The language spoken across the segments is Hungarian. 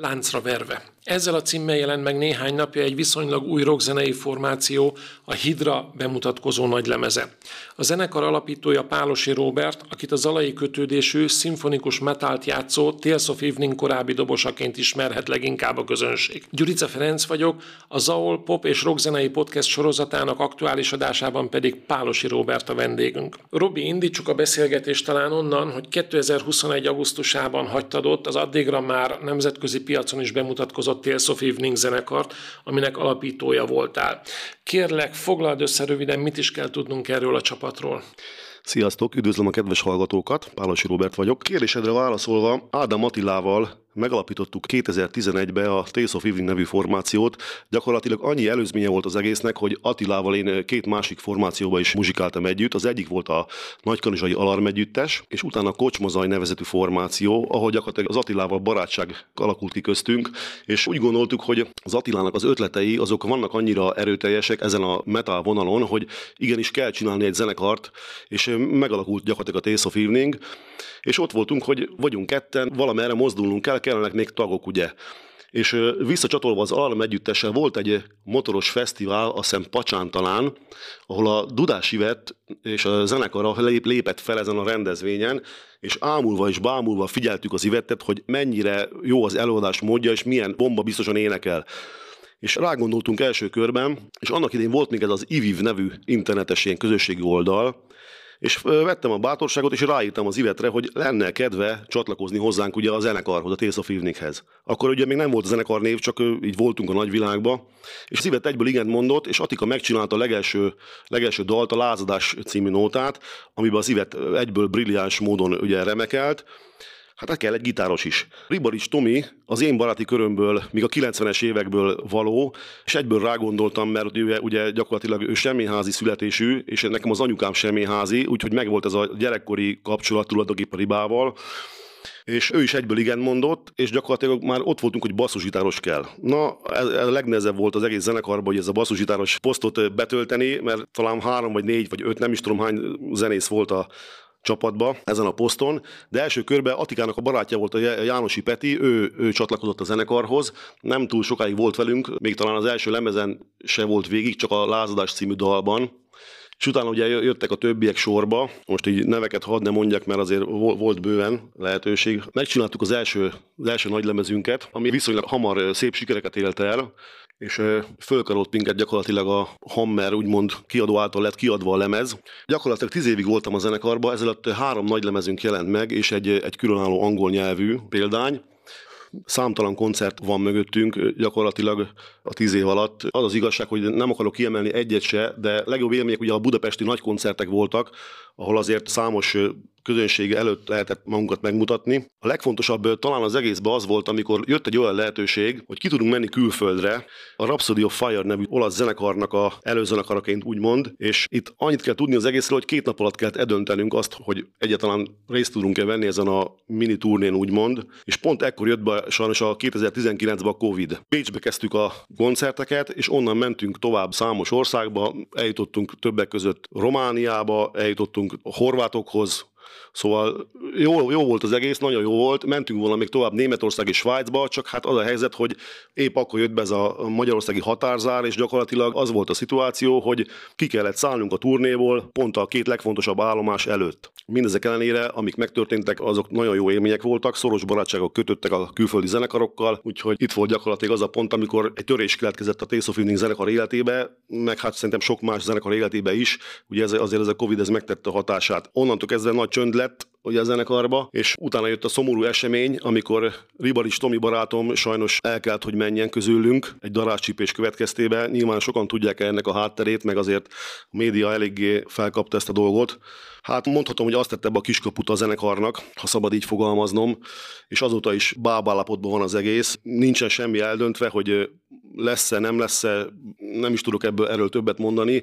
Láncra verve. Ezzel a címmel jelent meg néhány napja egy viszonylag új rockzenei formáció, a Hidra bemutatkozó nagylemeze. A zenekar alapítója Pálosi Robert, akit a zalai kötődésű, szimfonikus metált játszó Tales of Evening korábbi dobosaként ismerhet leginkább a közönség. Gyurica Ferenc vagyok, a Zaol Pop és Rockzenei Podcast sorozatának aktuális adásában pedig Pálosi Robert a vendégünk. Robi, indítsuk a beszélgetést talán onnan, hogy 2021. augusztusában hagytad ott az addigra már nemzetközi piacon is bemutatkozott Tales of Evening zenekart, aminek alapítója voltál. Kérlek, foglald össze röviden, mit is kell tudnunk erről a csapatról. Sziasztok, üdvözlöm a kedves hallgatókat, Pálosi Robert vagyok. Kérdésedre válaszolva, Ádám Attilával megalapítottuk 2011-ben a Tales of Evening nevű formációt. Gyakorlatilag annyi előzménye volt az egésznek, hogy Attilával én két másik formációba is muzsikáltam együtt. Az egyik volt a Nagykanizsai Alarm együttes, és utána a Kocsmazaj nevezetű formáció, ahol gyakorlatilag az Attilával barátság alakult ki köztünk, és úgy gondoltuk, hogy az Attilának az ötletei azok vannak annyira erőteljesek ezen a metal vonalon, hogy igenis kell csinálni egy zenekart, és megalakult gyakorlatilag a Tales of Evening, és ott voltunk, hogy vagyunk ketten, valamerre mozdulnunk kell, kellenek még tagok, ugye. És visszacsatolva az Alarm együttese volt egy motoros fesztivál, azt hiszem Pacsán talán, ahol a Dudás Ivett és a zenekar lép, lépett fel ezen a rendezvényen, és ámulva és bámulva figyeltük az Ivettet, hogy mennyire jó az előadás módja, és milyen bomba biztosan énekel és rágondoltunk első körben, és annak idén volt még ez az IVIV nevű internetes ilyen közösségi oldal, és vettem a bátorságot, és ráírtam az Ivetre, hogy lenne kedve csatlakozni hozzánk ugye a zenekarhoz, a Tales of Eveninghez. Akkor ugye még nem volt a zenekar név, csak így voltunk a nagyvilágba, és az Ivet egyből igen mondott, és Atika megcsinálta a legelső, legelső dalt, a Lázadás című nótát, amiben az Ivet egyből brilliáns módon ugye remekelt, Hát kell egy gitáros is. Ribarics Tomi az én baráti körömből, még a 90-es évekből való, és egyből rágondoltam, mert ő ugye gyakorlatilag ő semmiházi születésű, és nekem az anyukám semmiházi, úgyhogy megvolt ez a gyerekkori kapcsolat tulajdonképpen Ribával, és ő is egyből igen mondott, és gyakorlatilag már ott voltunk, hogy basszusgitáros kell. Na, ez, ez a legnehezebb volt az egész zenekarban, hogy ez a basszusgitáros posztot betölteni, mert talán három vagy négy vagy öt, nem is tudom hány zenész volt a, csapatba ezen a poszton, de első körben Atikának a barátja volt a Jánosi Peti, ő, ő csatlakozott a zenekarhoz, nem túl sokáig volt velünk, még talán az első lemezen se volt végig, csak a Lázadás című dalban, és utána ugye jöttek a többiek sorba, most így neveket hadd ne mondjak, mert azért volt bőven lehetőség. Megcsináltuk az első, az első nagy lemezünket, ami viszonylag hamar szép sikereket élt el, és fölkarolt minket gyakorlatilag a Hammer, úgymond kiadó által lett kiadva a lemez. Gyakorlatilag tíz évig voltam a zenekarban, ezelőtt három nagy lemezünk jelent meg, és egy, egy különálló angol nyelvű példány. Számtalan koncert van mögöttünk gyakorlatilag a tíz év alatt. Az az igazság, hogy nem akarok kiemelni egyet se, de legjobb élmények ugye a budapesti nagy koncertek voltak, ahol azért számos közönség előtt lehetett magunkat megmutatni. A legfontosabb talán az egészben az volt, amikor jött egy olyan lehetőség, hogy ki tudunk menni külföldre, a Rhapsody of Fire nevű olasz zenekarnak a előzenekaraként úgymond, és itt annyit kell tudni az egészről, hogy két nap alatt kellett edöntenünk azt, hogy egyáltalán részt tudunk-e venni ezen a mini turnén úgymond, és pont ekkor jött be sajnos a 2019-ben a Covid. Pécsbe kezdtük a koncerteket, és onnan mentünk tovább számos országba, eljutottunk többek között Romániába, eljutottunk a horvátokhoz, Szóval jó, jó volt az egész, nagyon jó volt. Mentünk volna még tovább Németország és Svájcba, csak hát az a helyzet, hogy épp akkor jött be ez a magyarországi határzár, és gyakorlatilag az volt a szituáció, hogy ki kellett szállnunk a turnéból pont a két legfontosabb állomás előtt. Mindezek ellenére, amik megtörténtek, azok nagyon jó élmények voltak, szoros barátságok kötöttek a külföldi zenekarokkal, úgyhogy itt volt gyakorlatilag az a pont, amikor egy törés keletkezett a Taste of Evening zenekar életébe, meg hát szerintem sok más zenekar életébe is. Ugye ez, azért ez a Covid ez megtette a hatását. Onnantól kezdve nagy csönd lett ugye a zenekarba, és utána jött a szomorú esemény, amikor Ribalis Tomi barátom sajnos el kellett, hogy menjen közülünk egy darázscsípés következtében. Nyilván sokan tudják ennek a hátterét, meg azért a média eléggé felkapta ezt a dolgot. Hát mondhatom, hogy azt tette be a kiskaput a zenekarnak, ha szabad így fogalmaznom, és azóta is bábállapotban van az egész. Nincsen semmi eldöntve, hogy lesz-e, nem lesz-e, nem is tudok ebből erről többet mondani.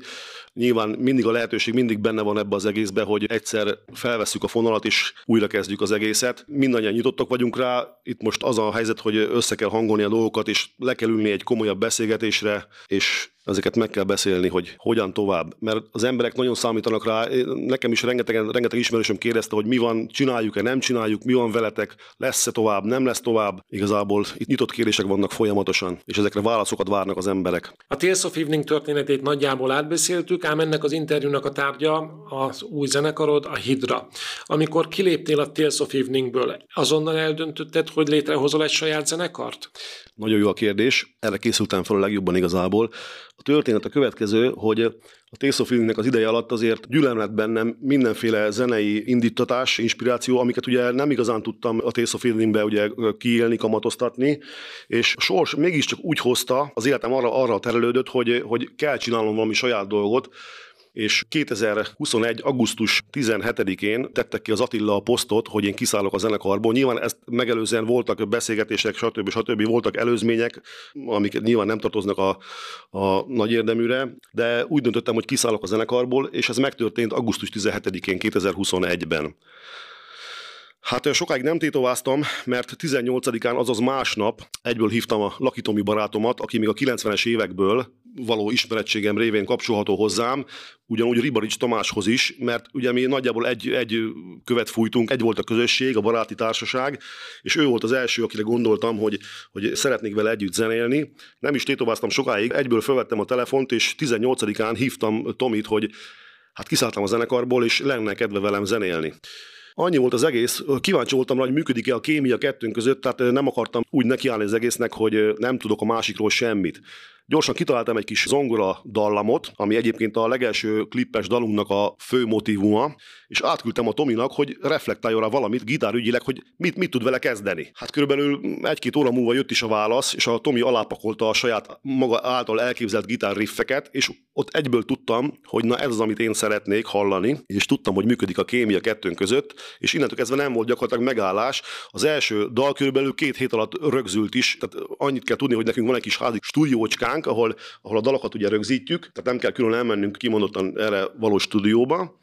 Nyilván mindig a lehetőség mindig benne van ebbe az egészbe, hogy egyszer felvesszük a fonalat és újra kezdjük az egészet. Mindannyian nyitottak vagyunk rá. Itt most az a helyzet, hogy össze kell hangolni a dolgokat, és le kell ülni egy komolyabb beszélgetésre, és ezeket meg kell beszélni, hogy hogyan tovább. Mert az emberek nagyon számítanak rá, nekem is rengeteg, rengeteg ismerősöm kérdezte, hogy mi van, csináljuk-e, nem csináljuk, mi van veletek, lesz-e tovább, nem lesz tovább. Igazából itt nyitott kérdések vannak folyamatosan, és ezekre válaszokat várnak az emberek. A Tales of Evening történetét nagyjából átbeszéltük, ám ennek az interjúnak a tárgya az új zenekarod, a Hydra. Amikor kiléptél a Tales of Eveningből, azonnal eldöntötted, hogy létrehozol egy saját zenekart? Nagyon jó a kérdés, erre készültem fel a legjobban igazából. Történet a következő, hogy a of az ideje alatt azért gyűlöm lett bennem mindenféle zenei indítatás, inspiráció, amiket ugye nem igazán tudtam a of ugye kiélni, kamatoztatni, és a sors mégiscsak úgy hozta, az életem arra, arra terelődött, hogy, hogy kell csinálnom valami saját dolgot, és 2021. augusztus 17-én tettek ki az Attila a posztot, hogy én kiszállok a zenekarból. Nyilván ezt megelőzően voltak beszélgetések, stb. stb. voltak előzmények, amik nyilván nem tartoznak a, a nagy érdeműre, de úgy döntöttem, hogy kiszállok a zenekarból, és ez megtörtént augusztus 17-én 2021-ben. Hát sokáig nem tétováztam, mert 18-án, azaz másnap egyből hívtam a Lakitomi barátomat, aki még a 90-es évekből való ismerettségem révén kapcsolható hozzám, ugyanúgy Ribarics Tamáshoz is, mert ugye mi nagyjából egy, egy követ fújtunk, egy volt a közösség, a baráti társaság, és ő volt az első, akire gondoltam, hogy, hogy szeretnék vele együtt zenélni. Nem is tétováztam sokáig, egyből felvettem a telefont, és 18-án hívtam Tomit, hogy hát kiszálltam a zenekarból, és lenne kedve velem zenélni. Annyi volt az egész, kíváncsi voltam rá, hogy működik-e a kémia kettőnk között, tehát nem akartam úgy nekiállni az egésznek, hogy nem tudok a másikról semmit. Gyorsan kitaláltam egy kis zongora dallamot, ami egyébként a legelső klippes dalunknak a fő motivuma, és átküldtem a Tominak, hogy reflektáljon rá valamit gitárügyileg, hogy mit, mit tud vele kezdeni. Hát körülbelül egy-két óra múlva jött is a válasz, és a Tomi alápakolta a saját maga által elképzelt gitárriffeket, és ott egyből tudtam, hogy na ez az, amit én szeretnék hallani, és tudtam, hogy működik a kémia kettőnk között, és innentől kezdve nem volt gyakorlatilag megállás. Az első dal körülbelül két hét alatt rögzült is, tehát annyit kell tudni, hogy nekünk van egy kis házi stúdiócskánk, ahol, ahol a dalokat ugye rögzítjük, tehát nem kell külön elmennünk kimondottan erre való stúdióba,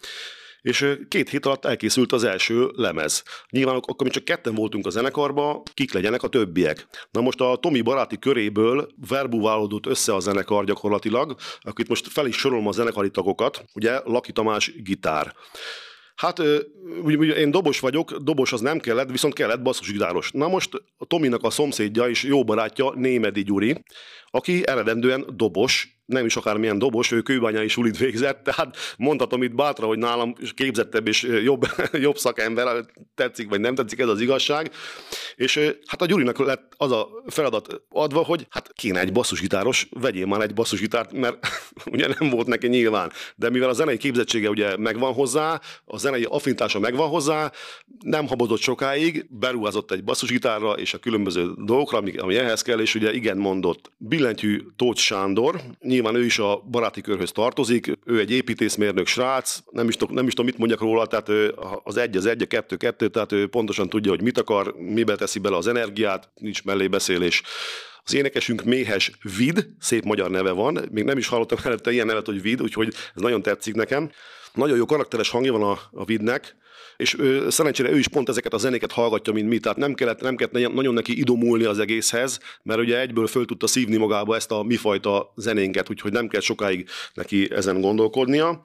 és két hét alatt elkészült az első lemez. Nyilván akkor mi csak ketten voltunk a zenekarba, kik legyenek a többiek. Na most a Tomi baráti köréből verbuválódott össze a zenekar gyakorlatilag, akit most fel is sorolom a zenekari tagokat, ugye Laki Tamás gitár. Hát ugye én dobos vagyok, dobos az nem kellett, viszont kellett basszusgitáros. Na most a Tominak a szomszédja és jó barátja Némedi Gyuri, aki eredendően dobos, nem is akármilyen dobos, ő kőbányai sulit végzett, tehát mondhatom itt bátra, hogy nálam képzettebb és jobb, jobb szakember, tetszik vagy nem tetszik, ez az igazság. És hát a Gyurinak lett az a feladat adva, hogy hát kéne egy basszusgitáros, vegyél már egy basszusgitárt, mert ugye nem volt neki nyilván. De mivel a zenei képzettsége ugye megvan hozzá, a zenei affinitása megvan hozzá, nem habozott sokáig, beruházott egy basszusgitárra és a különböző dolgokra, ami, ami ehhez kell, és ugye igen mondott. Billentyű Tóth Sándor, nyilván ő is a baráti körhöz tartozik, ő egy építészmérnök srác, nem is, nem is tudom, mit mondjak róla, tehát ő az egy az egy, a kettő kettő, tehát ő pontosan tudja, hogy mit akar, mibe teszi bele az energiát, nincs mellébeszélés. Az énekesünk Méhes Vid, szép magyar neve van, még nem is hallottam előtte ilyen nevet, hogy Vid, úgyhogy ez nagyon tetszik nekem. Nagyon jó karakteres hangja van a, a Vidnek, és ő, szerencsére ő is pont ezeket a zenéket hallgatja, mint mi, tehát nem kellett, nem kellett nagyon neki idomulni az egészhez, mert ugye egyből föl tudta szívni magába ezt a mifajta zenénket, úgyhogy nem kell sokáig neki ezen gondolkodnia.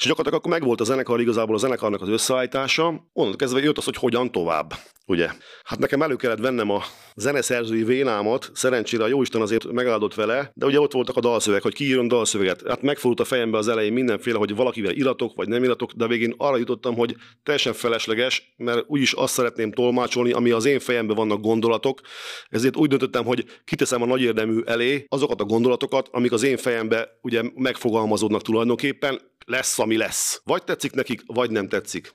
És gyakorlatilag akkor megvolt a zenekar, igazából a zenekarnak az összeállítása, onnan kezdve jött az, hogy hogyan tovább, ugye. Hát nekem elő kellett vennem a zeneszerzői vénámat, szerencsére a jóisten azért megáldott vele, de ugye ott voltak a dalszövegek, hogy kiírjon dalszöveget. Hát megfordult a fejembe az elején mindenféle, hogy valakivel iratok, vagy nem iratok, de végén arra jutottam, hogy teljesen felesleges, mert úgyis azt szeretném tolmácsolni, ami az én fejemben vannak gondolatok, ezért úgy döntöttem, hogy kiteszem a nagy érdemű elé azokat a gondolatokat, amik az én fejembe ugye megfogalmazódnak tulajdonképpen, lesz, ami lesz. Vagy tetszik nekik, vagy nem tetszik.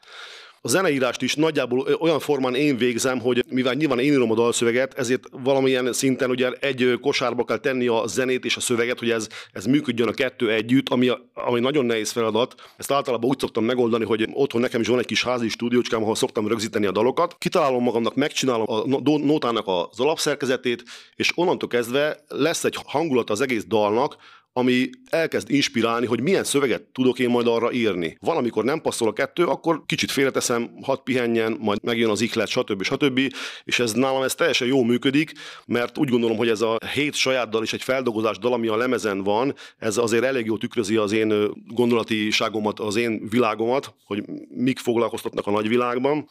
A zeneírást is nagyjából olyan formán én végzem, hogy mivel nyilván én írom a dalszöveget, ezért valamilyen szinten ugye egy kosárba kell tenni a zenét és a szöveget, hogy ez, ez működjön a kettő együtt, ami, ami nagyon nehéz feladat. Ezt általában úgy szoktam megoldani, hogy otthon nekem is van egy kis házi stúdiócskám, ahol szoktam rögzíteni a dalokat. Kitalálom magamnak, megcsinálom a nótának az alapszerkezetét, és onnantól kezdve lesz egy hangulat az egész dalnak, ami elkezd inspirálni, hogy milyen szöveget tudok én majd arra írni. Valamikor nem passzol a kettő, akkor kicsit félreteszem, hadd pihenjen, majd megjön az iklet, stb. stb. És ez nálam ez teljesen jó működik, mert úgy gondolom, hogy ez a hét saját dal és egy feldolgozás dal, ami a lemezen van, ez azért elég jó tükrözi az én gondolatiságomat, az én világomat, hogy mik foglalkoztatnak a nagyvilágban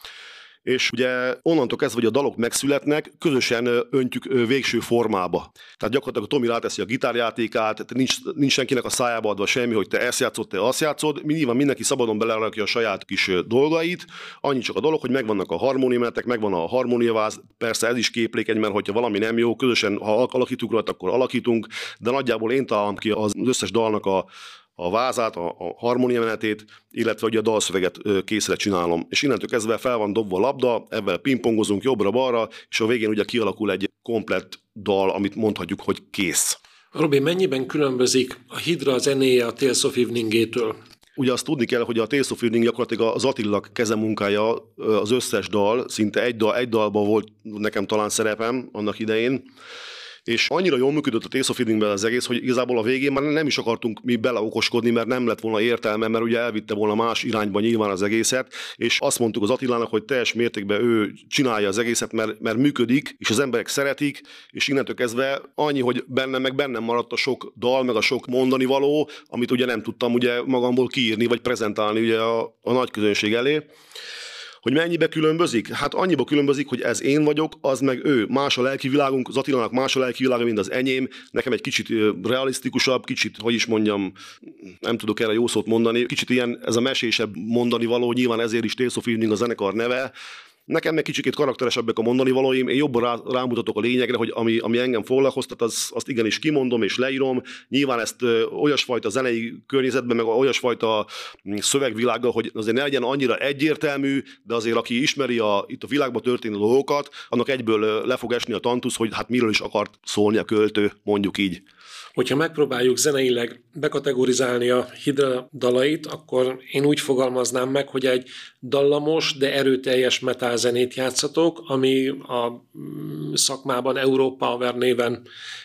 és ugye onnantól kezdve, hogy a dalok megszületnek, közösen öntjük végső formába. Tehát gyakorlatilag a Tomi ráteszi a gitárjátékát, nincs, nincs senkinek a szájába adva semmi, hogy te ezt játszod, te azt játszod, mi nyilván mindenki szabadon belerakja a saját kis dolgait, annyi csak a dolog, hogy megvannak a harmóniumetek, megvan a harmóniaváz, persze ez is képlékeny, mert hogyha valami nem jó, közösen, ha alakítunk rajta, akkor alakítunk, de nagyjából én találom ki az összes dalnak a a vázát, a, a harmóniamenetét, illetve ugye a dalszöveget készre csinálom. És innentől kezdve fel van dobva a labda, ebben pingpongozunk jobbra-balra, és a végén ugye kialakul egy komplett dal, amit mondhatjuk, hogy kész. Robi, mennyiben különbözik a Hidra zenéje a Tales of Evening-től? Ugye azt tudni kell, hogy a Tales of Evening gyakorlatilag az Attila kezemunkája, az összes dal, szinte egy, dal, egy dalban volt nekem talán szerepem annak idején, és annyira jól működött a of az egész, hogy igazából a végén már nem is akartunk mi beleokoskodni, mert nem lett volna értelme, mert ugye elvitte volna más irányba nyilván az egészet, és azt mondtuk az Attilának, hogy teljes mértékben ő csinálja az egészet, mert, mert működik, és az emberek szeretik, és innentől kezdve annyi, hogy bennem meg bennem maradt a sok dal, meg a sok mondani való, amit ugye nem tudtam ugye magamból kiírni, vagy prezentálni ugye a, a nagy közönség elé. Hogy mennyibe különbözik? Hát annyiba különbözik, hogy ez én vagyok, az meg ő. Más a lelki világunk, az Attilának más a lelki világa, mint az enyém. Nekem egy kicsit realisztikusabb, kicsit, hogy is mondjam, nem tudok erre jó szót mondani, kicsit ilyen ez a mesésebb mondani való, nyilván ezért is Tales of Evening a zenekar neve, Nekem meg kicsikét karakteresebbek a mondani valóim, én jobban rá, rámutatok a lényegre, hogy ami, ami engem foglalkoztat, az, azt igenis kimondom és leírom. Nyilván ezt ö, olyasfajta zenei környezetben, meg olyasfajta mm, szövegvilággal, hogy azért ne legyen annyira egyértelmű, de azért aki ismeri a, itt a világban történő dolgokat, annak egyből le fog esni a tantusz, hogy hát miről is akart szólni a költő, mondjuk így. Hogyha megpróbáljuk zeneileg bekategorizálni a Hidra dalait, akkor én úgy fogalmaznám meg, hogy egy dallamos, de erőteljes metal zenét játszatok, ami a mm, szakmában Európa néven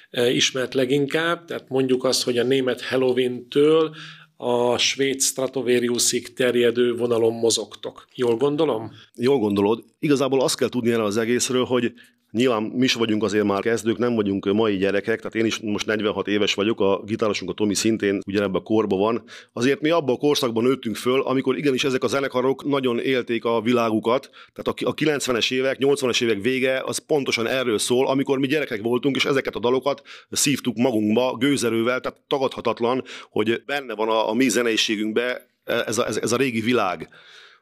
e, ismert leginkább, tehát mondjuk azt, hogy a német Halloween-től a svéd Stratovariusig terjedő vonalon mozogtok. Jól gondolom? Jól gondolod. Igazából azt kell tudni erre az egészről, hogy Nyilván mi is vagyunk azért már kezdők, nem vagyunk mai gyerekek, tehát én is most 46 éves vagyok, a gitárosunk a Tomi szintén ugyanebben a korban van. Azért mi abban a korszakban nőttünk föl, amikor igenis ezek a zenekarok nagyon élték a világukat, tehát a 90-es évek, 80-es évek vége az pontosan erről szól, amikor mi gyerekek voltunk, és ezeket a dalokat szívtuk magunkba gőzerővel, tehát tagadhatatlan, hogy benne van a, a mi zeneiségünkbe ez a, ez, ez a régi világ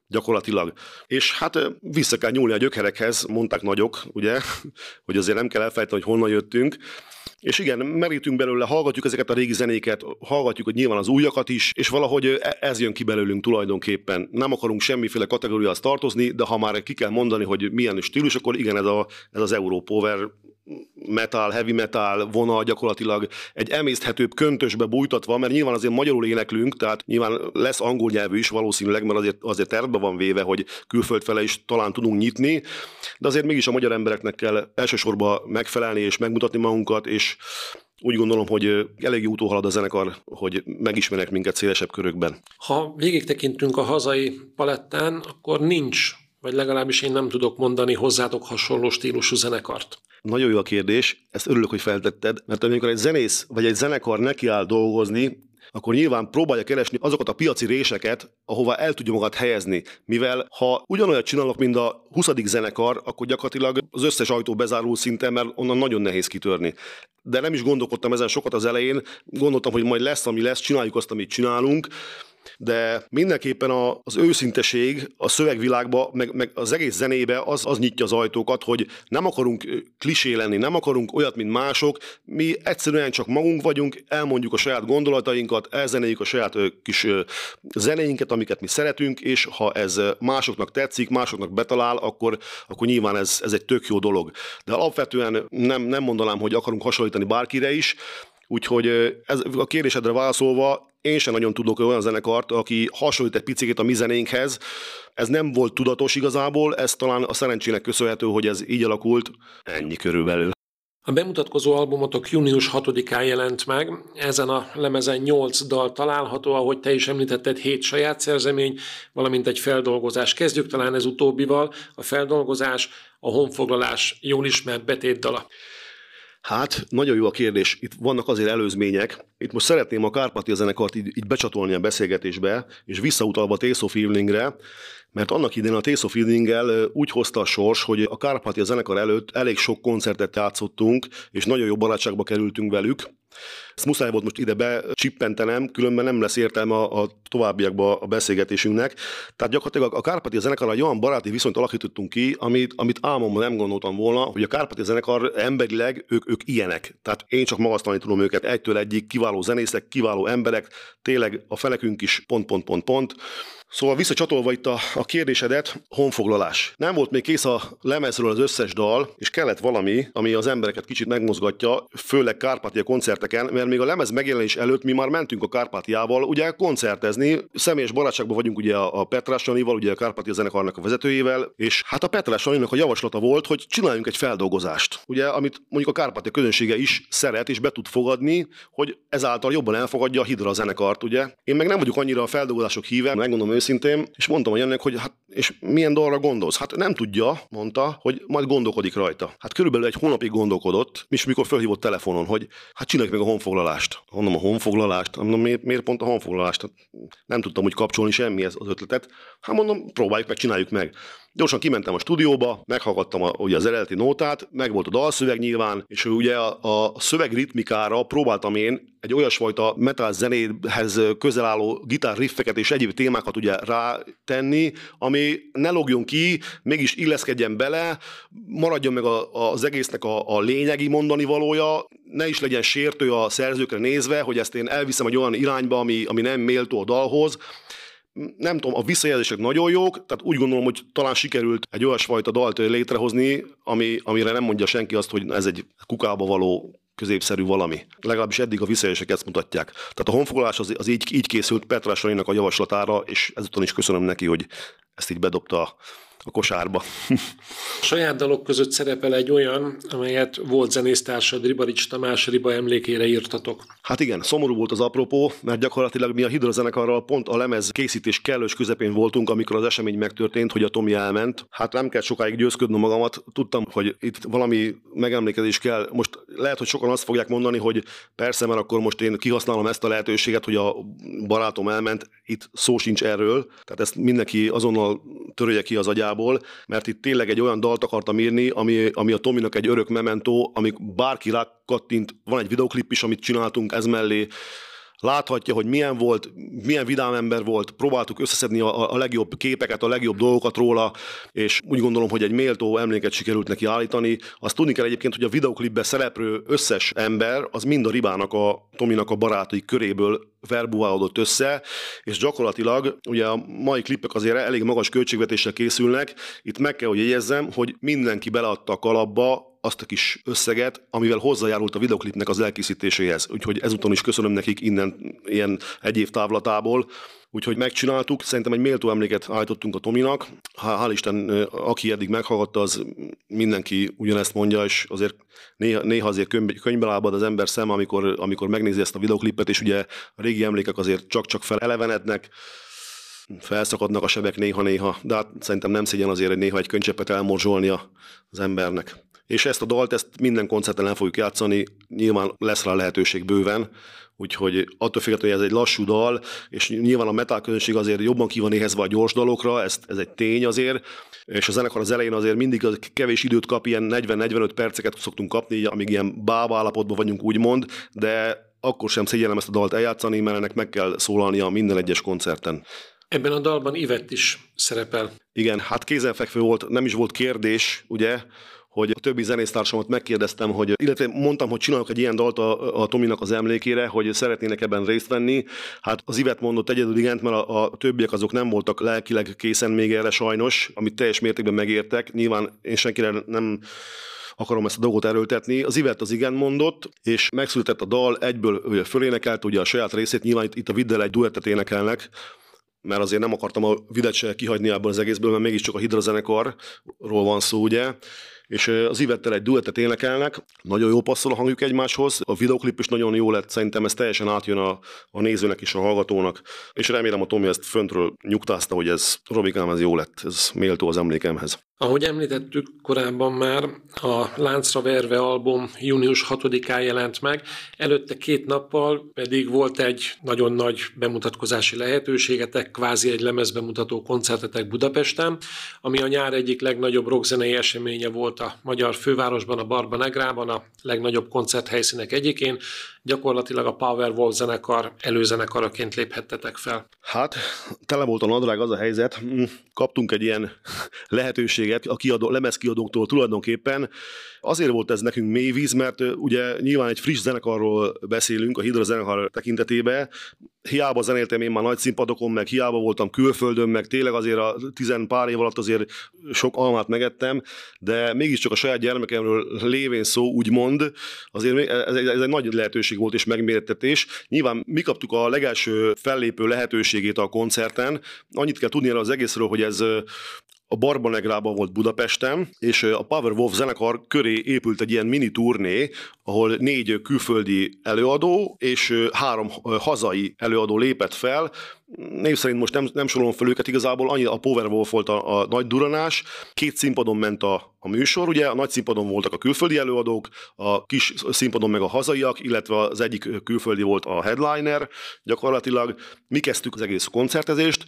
gyakorlatilag. És hát vissza kell nyúlni a gyökerekhez, mondták nagyok, ugye, hogy azért nem kell elfelejteni, hogy honnan jöttünk. És igen, merítünk belőle, hallgatjuk ezeket a régi zenéket, hallgatjuk, hogy nyilván az újakat is, és valahogy e, ez jön ki belőlünk tulajdonképpen. Nem akarunk semmiféle kategóriához tartozni, de ha már ki kell mondani, hogy milyen stílus, akkor igen, ez, a, ez az Europower metal, heavy metal vonal gyakorlatilag egy emészthetőbb köntösbe bújtatva, mert nyilván azért magyarul éneklünk, tehát nyilván lesz angol nyelvű is valószínűleg, mert azért, azért tervbe van véve, hogy külföld fele is talán tudunk nyitni, de azért mégis a magyar embereknek kell elsősorban megfelelni és megmutatni magunkat, és úgy gondolom, hogy elég útó halad a zenekar, hogy megismernek minket szélesebb körökben. Ha végig a hazai palettán, akkor nincs vagy legalábbis én nem tudok mondani hozzátok hasonló stílusú zenekart. Nagyon jó a kérdés, ezt örülök, hogy feltetted, mert amikor egy zenész vagy egy zenekar nekiáll dolgozni, akkor nyilván próbálja keresni azokat a piaci réseket, ahova el tudja magát helyezni. Mivel ha ugyanolyat csinálok, mint a 20. zenekar, akkor gyakorlatilag az összes ajtó bezárul szinte, mert onnan nagyon nehéz kitörni. De nem is gondolkodtam ezen sokat az elején, gondoltam, hogy majd lesz, ami lesz, csináljuk azt, amit csinálunk, de mindenképpen a, az őszinteség a szövegvilágba, meg, meg az egész zenébe az, az nyitja az ajtókat, hogy nem akarunk klisé lenni, nem akarunk olyat, mint mások, mi egyszerűen csak magunk vagyunk, elmondjuk a saját gondolatainkat, elzenéljük a saját kis zenéinket, amiket mi szeretünk, és ha ez másoknak tetszik, másoknak betalál, akkor, akkor nyilván ez, ez egy tök jó dolog. De alapvetően nem, nem mondanám, hogy akarunk hasonlítani bárkire is, Úgyhogy ez, a kérdésedre válaszolva, én sem nagyon tudok olyan zenekart, aki hasonlít egy picit a mi zenénkhez. Ez nem volt tudatos igazából, ez talán a szerencsének köszönhető, hogy ez így alakult. Ennyi körülbelül. A bemutatkozó albumotok június 6-án jelent meg. Ezen a lemezen 8 dal található, ahogy te is említetted, 7 saját szerzemény, valamint egy feldolgozás. Kezdjük talán ez utóbbival. A feldolgozás, a honfoglalás jól ismert betétdala. Hát, nagyon jó a kérdés. Itt vannak azért előzmények. Itt most szeretném a Kárpátia zenekart így, így becsatolni a beszélgetésbe, és visszautalva Taste of Eveningre, mert annak idén a Taste of úgy hozta a sors, hogy a Kárpátia zenekar előtt elég sok koncertet játszottunk, és nagyon jó barátságba kerültünk velük, ezt muszáj volt most ide becsippentenem, különben nem lesz értelme a, a továbbiakban a beszélgetésünknek. Tehát gyakorlatilag a Kárpátia zenekar egy olyan baráti viszonyt alakítottunk ki, amit, amit álmomban nem gondoltam volna, hogy a Kárpátia zenekar emberileg ők, ők ilyenek. Tehát én csak magasztalni tudom őket egytől egyik, kiváló zenészek, kiváló emberek, tényleg a felekünk is pont, pont, pont, pont. Szóval visszacsatolva itt a, a kérdésedet, honfoglalás. Nem volt még kész a lemezről az összes dal, és kellett valami, ami az embereket kicsit megmozgatja, főleg Kárpátia koncerteken, mert még a lemez megjelenés előtt mi már mentünk a Kárpátiával ugye koncertezni, személyes barátságban vagyunk ugye a Petrás Janival, ugye a Kárpátia zenekarnak a vezetőjével, és hát a Petrás Janinak a javaslata volt, hogy csináljunk egy feldolgozást, ugye, amit mondjuk a Kárpátia közönsége is szeret és be tud fogadni, hogy ezáltal jobban elfogadja a Hidra zenekart, ugye. Én meg nem vagyok annyira a feldolgozások híve, megmondom őszintén, és mondtam a ennek, hogy hát és milyen dolra gondolsz? Hát nem tudja, mondta, hogy majd gondolkodik rajta. Hát körülbelül egy hónapig gondolkodott, és mikor felhívott telefonon, hogy hát csináljuk meg a honfoglalást. Mondom a honfoglalást, mondom, miért, miért pont a honfoglalást? Hát nem tudtam úgy kapcsolni semmihez az ötletet. Hát mondom, próbáljuk meg, csináljuk meg. Gyorsan kimentem a stúdióba, meghallgattam a, ugye az eredeti nótát, meg volt a dalszöveg nyilván, és ugye a, a szöveg ritmikára próbáltam én egy olyasfajta metal zenéhez közel álló gitár riffeket és egyéb témákat ugye rátenni, ami ne logjon ki, mégis illeszkedjen bele, maradjon meg a, az egésznek a, a lényegi mondani valója, ne is legyen sértő a szerzőkre nézve, hogy ezt én elviszem egy olyan irányba, ami, ami nem méltó a dalhoz, nem tudom, a visszajelzések nagyon jók, tehát úgy gondolom, hogy talán sikerült egy olyasfajta dalt létrehozni, ami, amire nem mondja senki azt, hogy ez egy kukába való középszerű valami. Legalábbis eddig a visszajelzések ezt mutatják. Tehát a honfoglalás az, az így, így készült Petrás a javaslatára, és ezúton is köszönöm neki, hogy ezt így bedobta a kosárba. Saját dalok között szerepel egy olyan, amelyet volt zenésztársad Ribarics Tamás Riba emlékére írtatok. Hát igen, szomorú volt az apropó, mert gyakorlatilag mi a Hidra zenekarral pont a lemez készítés kellős közepén voltunk, amikor az esemény megtörtént, hogy a Tomi elment. Hát nem kell sokáig győzködnöm magamat, tudtam, hogy itt valami megemlékezés kell. Most lehet, hogy sokan azt fogják mondani, hogy persze, mert akkor most én kihasználom ezt a lehetőséget, hogy a barátom elment, itt szó sincs erről, tehát ezt mindenki azonnal törölje ki az agyába igazából, mert itt tényleg egy olyan dalt akartam írni, ami, ami a Tominak egy örök mementó, amik bárki rá kattint, van egy videoklip is, amit csináltunk ez mellé, láthatja, hogy milyen volt, milyen vidám ember volt, próbáltuk összeszedni a, a legjobb képeket, a legjobb dolgokat róla, és úgy gondolom, hogy egy méltó emléket sikerült neki állítani. Azt tudni kell egyébként, hogy a videoklipben szereplő összes ember, az mind a Ribának, a Tominak a barátai köréből verbuálódott össze, és gyakorlatilag ugye a mai klipek azért elég magas költségvetéssel készülnek, itt meg kell, hogy jegyezzem, hogy mindenki beleadta a kalapba azt a kis összeget, amivel hozzájárult a videoklipnek az elkészítéséhez. Úgyhogy ezúton is köszönöm nekik innen ilyen egy év távlatából. Úgyhogy megcsináltuk, szerintem egy méltó emléket állítottunk a Tominak. Hál' Isten, aki eddig meghallgatta, az mindenki ugyanezt mondja, és azért néha, néha azért könyvbe lábad az ember szem, amikor, amikor megnézi ezt a videoklipet, és ugye a régi emlékek azért csak-csak felelevenednek felszakadnak a sebek néha-néha, de hát szerintem nem szégyen azért, hogy néha egy könycsepet elmorzsolni az embernek és ezt a dalt ezt minden koncerten el fogjuk játszani, nyilván lesz rá lehetőség bőven, úgyhogy attól függetlenül, hogy ez egy lassú dal, és nyilván a metal közönség azért jobban ki van éhezve a gyors dalokra, ez, ez egy tény azért, és a zenekar az elején azért mindig az kevés időt kap, ilyen 40-45 perceket szoktunk kapni, amíg ilyen bába állapotban vagyunk úgymond, de akkor sem szégyellem ezt a dalt eljátszani, mert ennek meg kell szólalnia minden egyes koncerten. Ebben a dalban Ivett is szerepel. Igen, hát kézenfekvő volt, nem is volt kérdés, ugye, hogy a többi zenésztársamat megkérdeztem, hogy, illetve mondtam, hogy csinálok egy ilyen dalt a, a Tominak az emlékére, hogy szeretnének ebben részt venni. Hát az Ivet mondott egyedül igent, mert a, a többiek azok nem voltak lelkileg készen még erre sajnos, amit teljes mértékben megértek. Nyilván én senkire nem akarom ezt a dolgot erőltetni. Az Ivet az igen mondott, és megszületett a dal, egyből ugye fölénekelt ugye a saját részét, nyilván itt, itt a Viddel egy duettet énekelnek, mert azért nem akartam a Videt se kihagyni ebből az egészből, mert mégiscsak a Hidra zenekarról van szó, ugye és az Ivettel egy duettet énekelnek, nagyon jó passzol a hangjuk egymáshoz, a videoklip is nagyon jó lett, szerintem ez teljesen átjön a, a nézőnek és a hallgatónak, és remélem a Tomi ezt föntről nyugtázta, hogy ez Robikám, ez jó lett, ez méltó az emlékemhez. Ahogy említettük korábban már, a Láncra verve album június 6-án jelent meg, előtte két nappal pedig volt egy nagyon nagy bemutatkozási lehetőségetek, kvázi egy lemezbemutató koncertetek Budapesten, ami a nyár egyik legnagyobb rockzenei eseménye volt a magyar fővárosban, a Barba Negrában, a legnagyobb koncerthelyszínek egyikén. Gyakorlatilag a Powerwolf zenekar előzenekaraként léphettetek fel. Hát, tele volt a nadrág az a helyzet, hm, kaptunk egy ilyen lehetőséget a kiadó, lemezkiadóktól tulajdonképpen. Azért volt ez nekünk mély víz, mert ugye nyilván egy friss zenekarról beszélünk a Hidra zenekar tekintetében, hiába zenéltem én már nagy színpadokon, meg hiába voltam külföldön, meg tényleg azért a tizen pár év alatt azért sok almát megettem, de mégiscsak a saját gyermekemről lévén szó úgymond, azért ez egy, ez egy nagy lehetőség volt és megmérettetés. Nyilván mi kaptuk a legelső fellépő lehetőségét a koncerten. Annyit kell tudni az egészről, hogy ez a Barbanegrában volt Budapesten, és a Power Wolf zenekar köré épült egy ilyen mini turné, ahol négy külföldi előadó és három hazai előadó lépett fel. Név szerint most nem, nem sorolom fel őket, igazából annyi a Power Wolf volt a, a nagy duranás, két színpadon ment a, a műsor, ugye a nagy színpadon voltak a külföldi előadók, a kis színpadon meg a hazaiak, illetve az egyik külföldi volt a headliner. Gyakorlatilag mi kezdtük az egész koncertezést,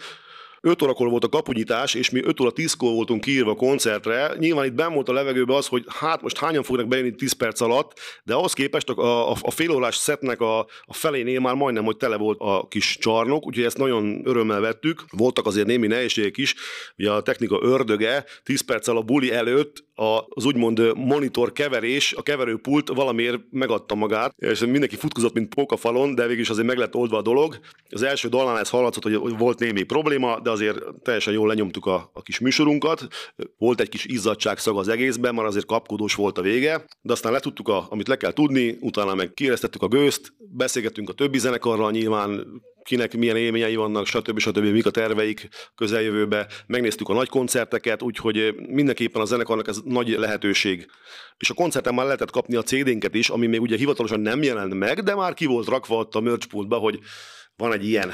5 órakor volt a kapunyítás, és mi 5 óra 10-kor voltunk kiírva a koncertre. Nyilván itt benn volt a levegőben az, hogy hát most hányan fognak bejönni 10 perc alatt, de ahhoz képest a, a, a félórás szetnek a, a felénél már majdnem, hogy tele volt a kis csarnok, úgyhogy ezt nagyon örömmel vettük. Voltak azért némi nehézségek is, ugye a technika ördöge 10 perccel a buli előtt az úgymond monitor keverés, a keverőpult valamiért megadta magát, és mindenki futkozott, mint pókafalon, de végül is azért meg lett oldva a dolog. Az első dalnál ez hallatszott, hogy volt némi probléma, de azért teljesen jól lenyomtuk a, a kis műsorunkat. Volt egy kis izzadságszag az egészben, mert azért kapkodós volt a vége, de aztán letudtuk, a, amit le kell tudni, utána meg kiéreztettük a gőzt, beszélgettünk a többi zenekarral nyilván, kinek milyen élményei vannak, stb. stb. mik a terveik közeljövőbe. Megnéztük a nagy koncerteket, úgyhogy mindenképpen a zenekarnak ez nagy lehetőség. És a koncerten már lehetett kapni a CD-nket is, ami még ugye hivatalosan nem jelent meg, de már ki volt rakva ott a merchpultba, hogy van egy ilyen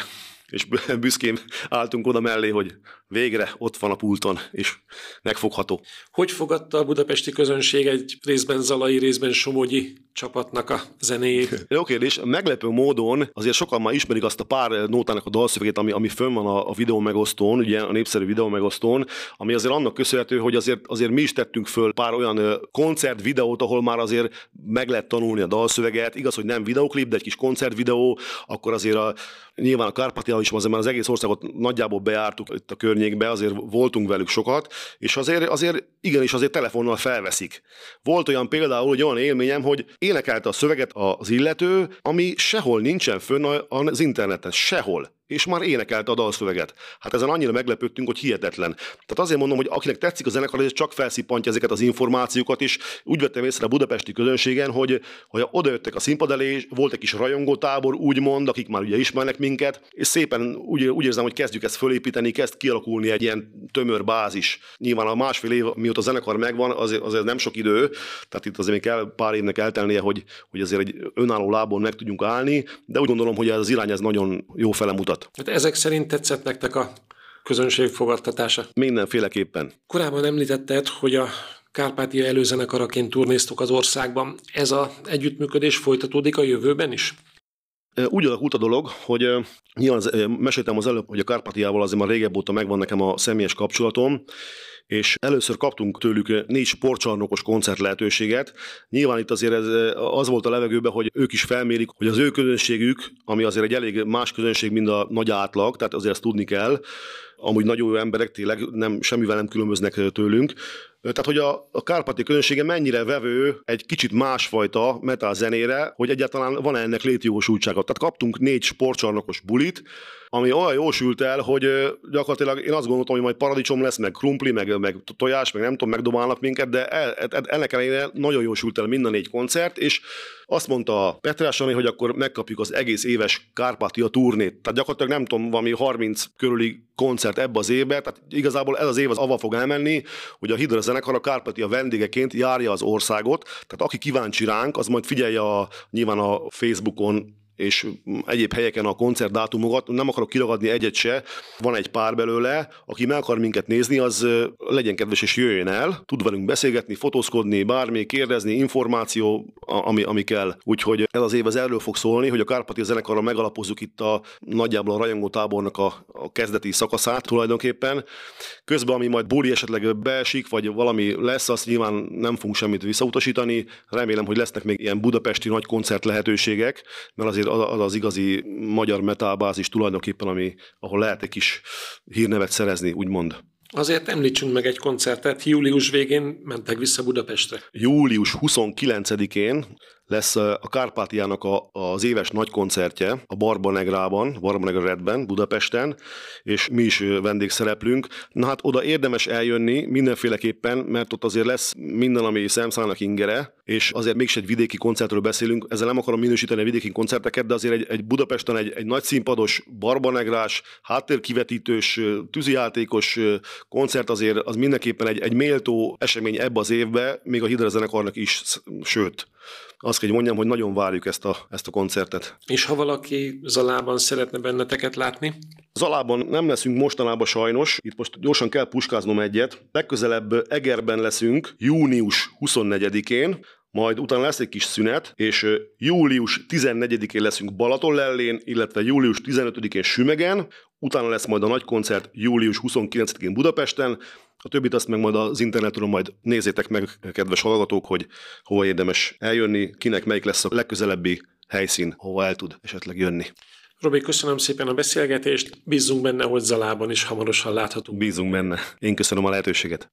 és büszkén álltunk oda mellé, hogy végre ott van a pulton, és megfogható. Hogy fogadta a budapesti közönség egy részben Zalai, részben Somogyi csapatnak a zenéjét? Jó kérdés. Meglepő módon azért sokan már ismerik azt a pár nótának a dalszövegét, ami, ami fönn van a, a videó megosztón, ugye a népszerű videó megosztón, ami azért annak köszönhető, hogy azért, azért mi is tettünk föl pár olyan koncert videót, ahol már azért meg lehet tanulni a dalszöveget. Igaz, hogy nem videoklip, de egy kis koncertvideó, akkor azért a, nyilván a Kárpátia is azért már az egész országot nagyjából bejártuk itt a környékbe, azért voltunk velük sokat, és azért, azért igenis azért telefonnal felveszik. Volt olyan például, hogy olyan élményem, hogy énekelte a szöveget az illető, ami sehol nincsen fönn az interneten, sehol és már énekelte a dalszöveget. Hát ezen annyira meglepődtünk, hogy hihetetlen. Tehát azért mondom, hogy akinek tetszik a zenekar, ez csak felszippantja ezeket az információkat, és úgy vettem észre a budapesti közönségen, hogy, hogy odajöttek a színpad elé, volt egy kis rajongótábor, úgymond, akik már ugye ismernek minket, és szépen úgy, úgy érzem, hogy kezdjük ezt fölépíteni, kezd kialakulni egy ilyen tömör bázis. Nyilván a másfél év, mióta a zenekar megvan, azért, azért nem sok idő, tehát itt azért még kell pár évnek eltelnie, hogy, hogy azért egy önálló lábon meg tudjunk állni, de úgy gondolom, hogy ez az irány ez nagyon jó fele mutat mutat. Hát ezek szerint tetszett nektek a közönség fogadtatása? Mindenféleképpen. Korábban említetted, hogy a Kárpátia előzenekaraként turnéztok az országban. Ez az együttműködés folytatódik a jövőben is? Úgy alakult a dolog, hogy nyilván meséltem az előbb, hogy a Kárpátiával azért már régebb óta megvan nekem a személyes kapcsolatom, és először kaptunk tőlük négy sportcsarnokos koncert lehetőséget. Nyilván itt azért ez, az volt a levegőben, hogy ők is felmérik, hogy az ő közönségük, ami azért egy elég más közönség, mint a nagy átlag, tehát azért ezt tudni kell, amúgy nagyon jó emberek, tényleg nem, semmivel nem különböznek tőlünk. Tehát, hogy a, a kárpati közönsége mennyire vevő egy kicsit másfajta metal zenére, hogy egyáltalán van-e ennek létjogosultsága. Tehát kaptunk négy sportcsarnokos bulit, ami olyan jól sült el, hogy gyakorlatilag én azt gondoltam, hogy majd paradicsom lesz, meg krumpli, meg, meg tojás, meg nem tudom, megdobálnak minket, de el, ennek ellenére nagyon jól sült el mind a négy koncert, és azt mondta Petrás hogy akkor megkapjuk az egész éves Kárpátia turnét. Tehát gyakorlatilag nem tudom, valami 30 körüli koncert ebbe az évbe, tehát igazából ez az év az ava fog elmenni, hogy a Hidra zenekar a Kárpátia vendégeként járja az országot, tehát aki kíváncsi ránk, az majd figyelje a, nyilván a Facebookon és egyéb helyeken a koncertdátumokat, nem akarok kiragadni egyet se, van egy pár belőle, aki meg akar minket nézni, az legyen kedves és jöjjön el, tud velünk beszélgetni, fotózkodni, bármi, kérdezni, információ, ami, ami kell. Úgyhogy ez az év az erről fog szólni, hogy a Kárpati zenekarra megalapozzuk itt a nagyjából a rajongó tábornak a, a kezdeti szakaszát tulajdonképpen. Közben, ami majd buli esetleg beesik, vagy valami lesz, azt nyilván nem fogunk semmit visszautasítani. Remélem, hogy lesznek még ilyen budapesti nagy koncert lehetőségek, mert azért azért az az igazi magyar metalbázis tulajdonképpen, ami, ahol lehet egy kis hírnevet szerezni, úgymond. Azért említsünk meg egy koncertet. Július végén mentek vissza Budapestre. Július 29-én lesz a Kárpátiának a, az éves nagy koncertje a Barbanegrában, Barbanegra Redben, Budapesten, és mi is vendégszereplünk. Na hát oda érdemes eljönni mindenféleképpen, mert ott azért lesz minden, ami szemszállnak ingere, és azért mégis egy vidéki koncertről beszélünk. Ezzel nem akarom minősíteni a vidéki koncerteket, de azért egy, egy Budapesten egy, egy nagy színpados, barbanegrás, háttérkivetítős, tűzijátékos koncert azért az mindenképpen egy, egy méltó esemény ebbe az évbe, még a Hidra zenekarnak is, sőt azt kell, hogy mondjam, hogy nagyon várjuk ezt a, ezt a koncertet. És ha valaki Zalában szeretne benneteket látni? Zalában nem leszünk mostanában sajnos, itt most gyorsan kell puskáznom egyet. Legközelebb Egerben leszünk június 24-én, majd utána lesz egy kis szünet, és július 14-én leszünk Balatonlellén, illetve július 15-én Sümegen, utána lesz majd a nagy koncert július 29-én Budapesten, a többit azt meg majd az internetről majd nézzétek meg, kedves hallgatók, hogy hova érdemes eljönni, kinek melyik lesz a legközelebbi helyszín, hova el tud esetleg jönni. Robi, köszönöm szépen a beszélgetést, bízunk benne, hogy Zalában is hamarosan láthatunk. Bízunk benne. Én köszönöm a lehetőséget.